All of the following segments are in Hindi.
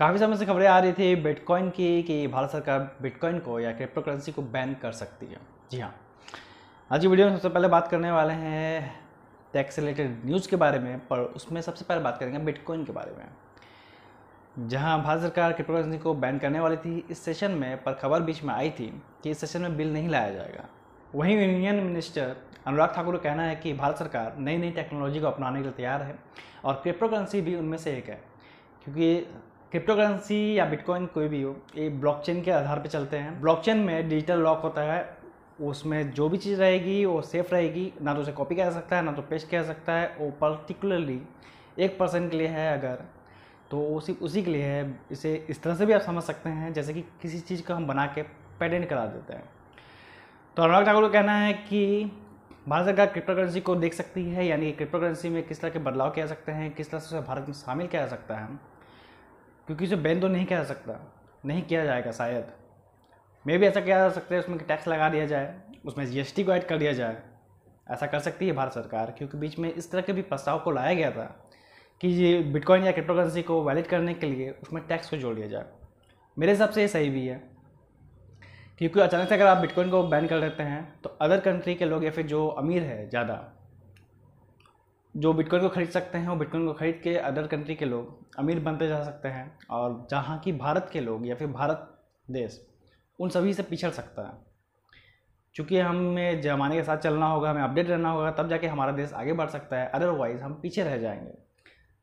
काफ़ी समय से खबरें आ रही थी बिटकॉइन की कि भारत सरकार बिटकॉइन को या क्रिप्टो करेंसी को बैन कर सकती है। जी हाँ। आज की वीडियो में सबसे पहले बात करने वाले हैं टैक्स रिलेटेड न्यूज़ के बारे में, पर उसमें सबसे पहले बात करेंगे बिटकॉइन के बारे में। जहाँ भारत सरकार क्रिप्टो करेंसी को बैन करने वाली थी, इस सेशन में पर खबर बीच में आई थी कि इस सेशन में बिल नहीं लाया जाएगा। वहीं यूनियन मिनिस्टर अनुराग ठाकुर का कहना है कि भारत सरकार नई नई टेक्नोलॉजी को अपनाने के लिए तैयार है और क्रिप्टो करेंसी भी उनमें से एक है, क्योंकि क्रिप्टो करेंसी या बिटकॉइन कोई भी हो, ये ब्लॉकचेन के आधार पर चलते हैं। ब्लॉकचेन में डिजिटल लॉक होता है, उसमें जो भी चीज़ रहेगी, वो सेफ़ रहेगी, ना तो उसे कॉपी किया जा सकता है, ना तो पेस्ट किया जा सकता है, वो पर्टिकुलरली एक पर्सन के लिए है अगर तो उसी उसी के लिए है। इसे इस तरह से भी आप समझ सकते हैं, जैसे कि किसी चीज़ को हम बना के पेटेंट करा देते हैं। तो अनुराग ठाकुर का कहना है कि भारत सरकार क्रिप्टो करेंसी को देख सकती है, यानी क्रिप्टो करेंसी में किस तरह के बदलाव किया जा सकते हैं, किस तरह से उसे भारत में शामिल किया जा सकता है। क्योंकि उसे बैन तो नहीं किया जा सकता। नहीं किया जाएगा शायद। मे भी ऐसा किया जा सकता है, उसमें टैक्स लगा दिया जाए, उसमें जीएसटी को ऐड कर दिया जाए। ऐसा कर सकती है भारत सरकार, क्योंकि बीच में इस तरह के भी प्रस्ताव को लाया गया था कि ये बिटकॉइन या क्रिप्टो करेंसी को वैलिड करने के लिए उसमें टैक्स को जोड़ दिया जाए। मेरे हिसाब से ये सही भी है। क्योंकि अचानक से अगर आप बिटकॉइन को बैन कर देते हैं तो अदर कंट्री के लोग या फिर जो अमीर है, ज़्यादा जो बिटकॉइन को खरीद सकते हैं, वो बिटकॉइन को खरीद के अदर कंट्री के लोग, अमीर बनते जा सकते हैं और जहाँ की भारत के लोग या फिर भारत देश, उन सभी से पिछड़ सकता है। चूँकि हमें ज़माने के साथ चलना होगा, हमें अपडेट रहना होगा, तब जाके हमारा देश आगे बढ़ सकता है। अदरवाइज़ हम पीछे रह जाएँगे।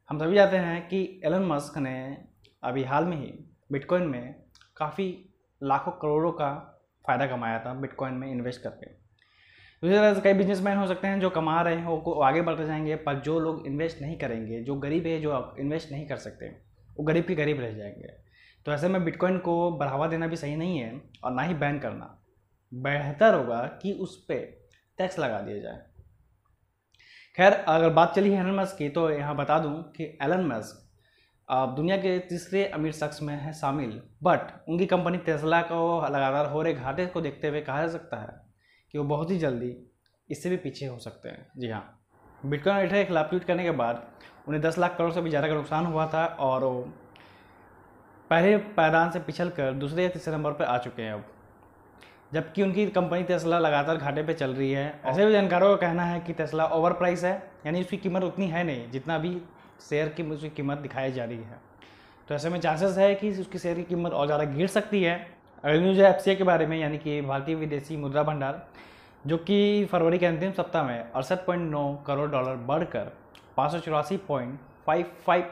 हम सभी जानते हैं कि एलन मस्क ने अभी हाल में ही बिटकॉइन में काफ़ी लाखों करोड़ों का फ़ायदा कमाया था बिटकॉइन में इन्वेस्ट करके। दूसरी तरह से कई बिजनेसमैन हो सकते हैं जो कमा रहे हैं वो आगे बढ़ते जाएँगे, पर जो लोग इन्वेस्ट नहीं करेंगे, जो गरीब है, जो इन्वेस्ट नहीं कर सकते, वो गरीब के गरीब रह जाएँगे। तो ऐसे में बिटकॉइन को बढ़ावा देना भी सही नहीं है और ना ही बैन करना। बेहतर होगा कि उस पर टैक्स लगा दिया जाए। खैर, अगर बात चली है एलन मस्क की तो यहाँ बता दूँ कि एलन मस्क दुनिया के तीसरे अमीर शख्स में है शामिल बट उनकी कंपनी टेस्ला को लगातार हो रहे घाटे को देखते हुए कहा जा सकता है। कि वो बहुत ही जल्दी इससे भी पीछे हो सकते हैं। जी हाँ। बिटकॉइन रेट के खिलाफ ट्वीट करने के बाद उन्हें दस लाख करोड़ से भी ज़्यादा का नुकसान हुआ था और वो पहले पैदान से पिछल कर दूसरे या तीसरे नंबर पर आ चुके हैं अब। जबकि उनकी कंपनी तेस्ला लगातार घाटे पे चल रही है। ऐसे भी जानकारों का कहना है कि तेस्ला ओवर प्राइस है, यानी उसकी कीमत उतनी है नहीं, जितना भी शेयर की उसकी कीमत दिखाई जा रही है। तो ऐसे में चांसेस है कि उसकी शेयर की कीमत और ज़्यादा गिर सकती है। न्यूज़ है एफ़ के बारे में, यानी कि भारतीय विदेशी मुद्रा भंडार, जो कि फरवरी के अंतिम सप्ताह में अड़सठ पॉइंट नौ करोड़ डॉलर बढ़कर पाँच सौ चौरासी पॉइंट फाइव फाइव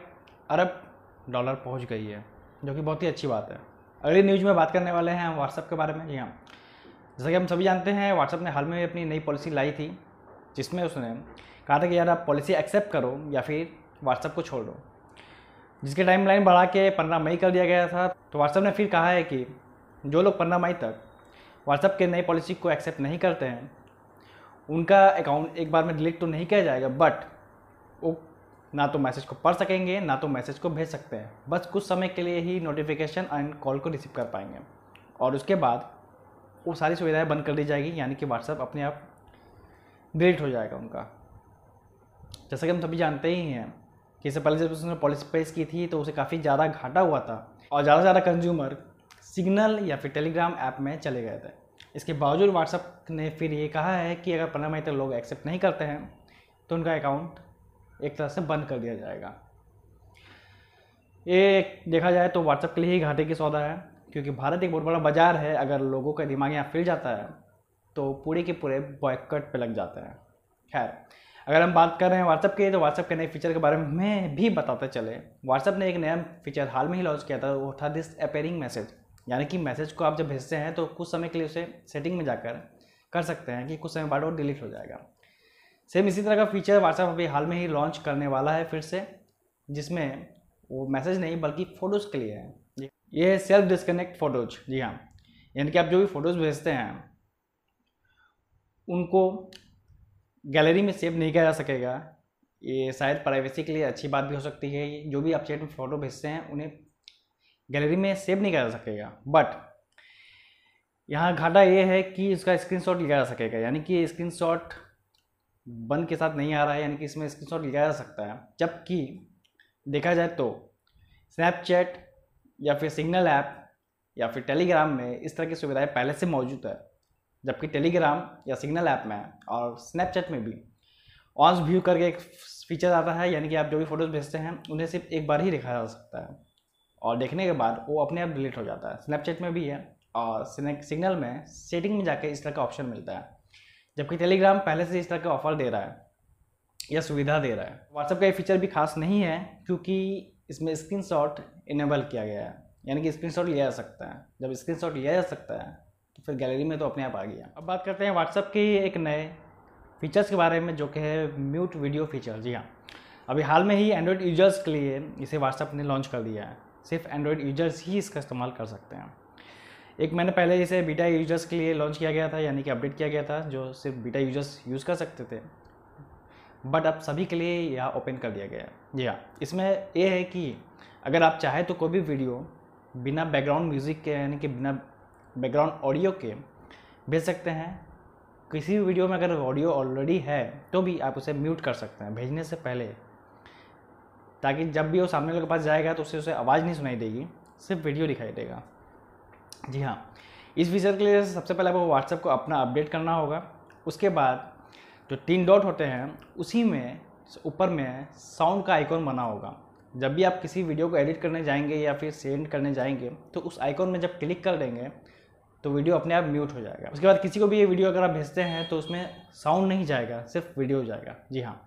अरब डॉलर पहुँच गई है, जो कि बहुत ही अच्छी बात है। अगली न्यूज़ में बात करने वाले हैं हम व्हाट्सअप के बारे में। जी हाँ। जैसा कि हम सभी जानते हैं व्हाट्सअप ने हाल में अपनी नई पॉलिसी लाई थी, जिसमें उसने कहा था कि यार आप पॉलिसी एक्सेप्ट करो या फिर व्हाट्सअप को छोड़ दो। जिसके टाइम लाइन बढ़ा के पंद्रह मई कर दिया गया था। तो व्हाट्सअप ने फिर कहा है कि जो लोग पंद्रह मई तक व्हाट्सएप के नई पॉलिसी को एक्सेप्ट नहीं करते हैं, उनका अकाउंट एक बार में डिलीट तो नहीं किया जाएगा बट वो ना तो मैसेज को पढ़ सकेंगे, ना तो मैसेज को भेज सकते हैं। बस कुछ समय के लिए ही नोटिफिकेशन एंड कॉल को रिसीव कर पाएँगे। और उसके बाद वो सारी सुविधाएँ बंद कर दी जाएगी, यानी कि व्हाट्सअप अपने आप डिलीट हो जाएगा उनका। जैसा कि हम सभी जानते ही हैं कि इससे पहले जब उसने पॉलिसी पेश की थी तो उसे काफ़ी ज़्यादा घाटा हुआ था। और ज़्यादा से ज़्यादा कंज्यूमर सिग्नल या फिर टेलीग्राम ऐप में चले गए थे। इसके बावजूद व्हाट्सअप ने फिर ये कहा है कि अगर पंद्रह मई तक लोग एक्सेप्ट नहीं करते हैं तो उनका अकाउंट एक तरह से बंद कर दिया जाएगा। ये देखा जाए तो व्हाट्सअप के लिए ही घाटे की सौदा है, क्योंकि भारत एक बहुत बड़ा बाज़ार है। अगर लोगों का दिमाग यहाँ फिर जाता है तो पूरे के पूरे बॉयकट पे लग जाते हैं। खैर, अगर हम बात कर रहे हैं व्हाट्सअप के तो व्हाट्सअप के नए फीचर के बारे में भी बताते चले। व्हाट्सअप ने एक नया फीचर हाल में ही लॉन्च किया था, वो था दिस अपेयरिंग मैसेज यानी कि मैसेज को आप जब भेजते हैं तो कुछ समय के लिए उसे सेटिंग में जाकर कर सकते हैं कि कुछ समय बाद वो डिलीट हो जाएगा। सेम इसी तरह का फीचर व्हाट्सएप अभी हाल में ही लॉन्च करने वाला है फिर से, जिसमें वो मैसेज नहीं बल्कि फ़ोटोज़ के लिए है। ये है सेल्फ डिस्कनेक्ट फ़ोटोज जी हाँ। यानी कि आप जो भी फ़ोटोज़ भेजते हैं, उनको गैलरी में सेव नहीं किया जा सकेगा। ये शायद प्राइवेसी के लिए अच्छी बात भी हो सकती है। जो भी आप चैट में फ़ोटो भेजते हैं, उन्हें गैलरी में सेव नहीं जा सकेगा। बट यहाँ घाटा ये है कि इसका स्क्रीनशॉट लिया जा सकेगा। यानी कि स्क्रीनशॉट बंद के साथ नहीं आ रहा है, यानी कि इसमें स्क्रीनशॉट लिया जा सकता है। जबकि देखा जाए तो स्नैपचैट या फिर सिग्नल ऐप या फिर टेलीग्राम में इस तरह की सुविधाएँ पहले से मौजूद है, जबकि टेलीग्राम या सिग्नल ऐप में और स्नैपचैट में भी। ऑन व्यू करके एक फीचर आता है, यानी कि आप जो भी फ़ोटोज़ भेजते हैं, उन्हें सिर्फ़ एक बार ही देखा जा सकता है। और देखने के बाद वो अपने आप डिलीट हो जाता है। स्नैपचैट में भी है और सिग्नल में सेटिंग में जाकर इस तरह का ऑप्शन मिलता है। जबकि टेलीग्राम पहले से इस तरह का ऑफ़र दे रहा है या सुविधा दे रहा है। व्हाट्सएप का ये फीचर भी खास नहीं है क्योंकि इसमें स्क्रीन शॉट इनेबल किया गया है। यानी कि स्क्रीन शॉट लिया जा सकता है। जब स्क्रीन शॉट लिया जा सकता है तो फिर गैलरी में तो अपने आप आ गया। अब बात करते हैं व्हाट्सएप के एक नए फीचर्स के बारे में जो कि है म्यूट वीडियो फीचर जी हाँ। अभी हाल में ही एंड्रॉयड यूज़र्स के लिए इसे व्हाट्सएप ने लॉन्च कर दिया है। सिर्फ़ एंड्रॉयड यूज़र्स ही इसका इस्तेमाल कर सकते हैं। एक मैंने पहले इसे बीटा यूज़र्स के लिए लॉन्च किया गया था, यानी कि अपडेट किया गया था, जो सिर्फ़ बीटा यूज़र्स यूज़ कर सकते थे। बट अब सभी के लिए यह ओपन कर दिया गया। है जी हाँ इसमें ये है कि अगर आप चाहें तो कोई भी वीडियो बिना बैकग्राउंड म्यूज़िक के, यानी कि बिना बैकग्राउंड ऑडियो के भेज सकते हैं। किसी भी वीडियो में अगर ऑडियो ऑलरेडी है तो भी आप उसे म्यूट कर सकते हैं, भेजने से पहले। ताकि जब भी वो सामने वाले के पास जाएगा तो उससे उसे आवाज़ नहीं सुनाई देगी, सिर्फ़ वीडियो दिखाई देगा। जी हाँ इस फीचर के लिए सबसे पहले आपको व्हाट्सएप को अपना अपडेट करना होगा। उसके बाद जो तीन डॉट होते हैं, उसी में, ऊपर में साउंड का आइकॉन बना होगा। जब भी आप किसी वीडियो को एडिट करने जाएँगे या फिर सेंड करने जाएँगे तो उस आइकॉन में जब क्लिक कर देंगे तो वीडियो अपने आप म्यूट हो जाएगा। उसके बाद किसी को भी ये वीडियो अगर आप भेजते हैं तो उसमें साउंड नहीं जाएगा, सिर्फ़ वीडियो जाएगा। जी हाँ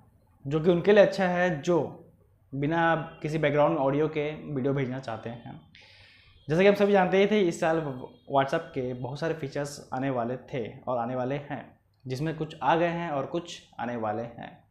जो कि उनके लिए अच्छा है, जो बिना किसी बैकग्राउंड ऑडियो के वीडियो भेजना चाहते हैं। जैसे कि हम सभी जानते ही थे, इस साल व्हाट्सअप के बहुत सारे फीचर्स आने वाले थे और आने वाले हैं, जिसमें कुछ आ गए हैं और कुछ आने वाले हैं।